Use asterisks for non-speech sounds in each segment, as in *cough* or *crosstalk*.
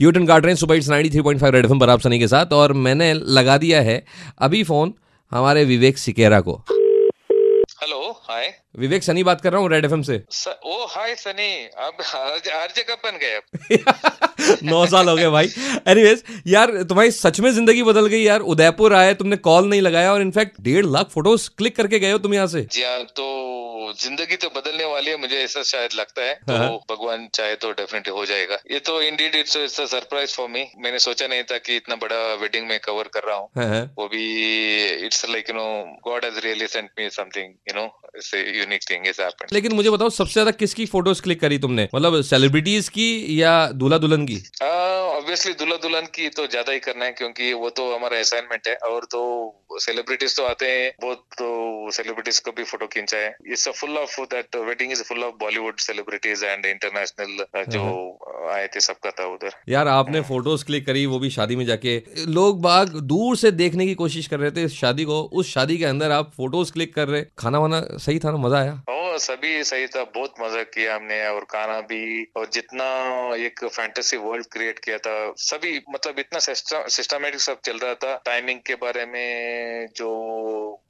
U-turn काट रहे हैं सुबह इट्स 93.5 रेड एफएम पर आप सनी के साथ और मैंने लगा दिया है अभी फ़ोन हमारे विवेक सिकेरा को। हेलो हाय विवेक सनी बात कर रहा हूँ रेड एफएम से। स- ओ हाय सनी। अब हर जगह बन गए *laughs* नौ साल हो गए भाई। एनीवेज यार तुम्हारी सच में ज़िंदगी बदल गई यार। उदयपुर आए तुमने कॉल नहीं लगाया और इनफैक्ट डेढ़ लाख फ़ोटोज़ क्लिक करके गए हो तुम यहाँ से। जी हाँ तो ज़िंदगी तो बदलने वाली है मुझे ऐसा शायद लगता है। तो हाँ। भगवान चाहे तो डेफिनेटली हो जाएगा। ये तो indeed it's it's a surprise for me मैंने सोचा नहीं था कि इतना बड़ा वेडिंग में कवर कर रहा हूँ। हाँ, हाँ। वो भी it's like you know God has really sent me something you know unique thing is happened लेकिन मुझे बताओ सबसे ज़्यादा किसकी फ़ोटोज़ क्लिक करी तुमने? मतलब सेलिब्रिटीज की या दूल्हा दुल्हन की ऑब्वियसली दुल्हा दुल्हन की तो ज़्यादा ही करना है क्योंकि वो तो हमारा असाइनमेंट है और तो सेलिब्रिटीज तो आते हैं बहुत तो सेलिब्रिटीज को भी फ़ोटो खींचा है। It's full of that wedding is full of Bollywood celebrities and international जो आए थे सबका था उधर। यार आपने फ़ोटोज़ क्लिक करी वो भी शादी में जाके। लोग बाग दूर से देखने की कोशिश कर रहे थे इस शादी को उस शादी के अंदर आप फ़ोटोज़ क्लिक कर रहे। खाना वाना सही था ना? मज़ा आया। सभी सही था, बहुत मज़ा किया हमने और खाना भी और जितना एक फैंटेसी वर्ल्ड क्रिएट किया था, सभी मतलब इतना सिस्टमेटिक सब चल रहा था। टाइमिंग के बारे में जो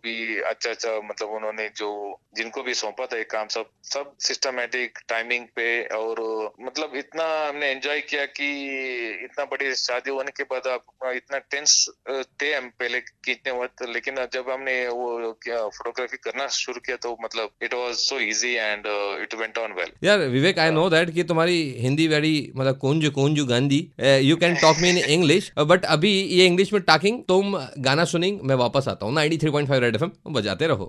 भी अच्छा अच्छा मतलब उन्होंने जो जिनको भी सौंपा था एक काम सब सब सिस्टमेटिक टाइमिंग पे और मतलब इतना हमने एंजॉय किया कि इतना बड़ी शादी होने के बाद आप इतना टेंस थे हम पहले खींचने वक्त, लेकिन जब हमने वो क्या फोटोग्राफी करना शुरू किया तो मतलब it was so easy and it went on well यार विवेक आई नो दैट कि तुम्हारी हिंदी वेरी मतलब कोंजू कोंजू Gandhi you can talk me in English but अभी ये इंग्लिश में टॉकिंग तुम गाना सुनिंग, मैं वापस आता हूँ 93.5 रेड एफएम बजाते रहो।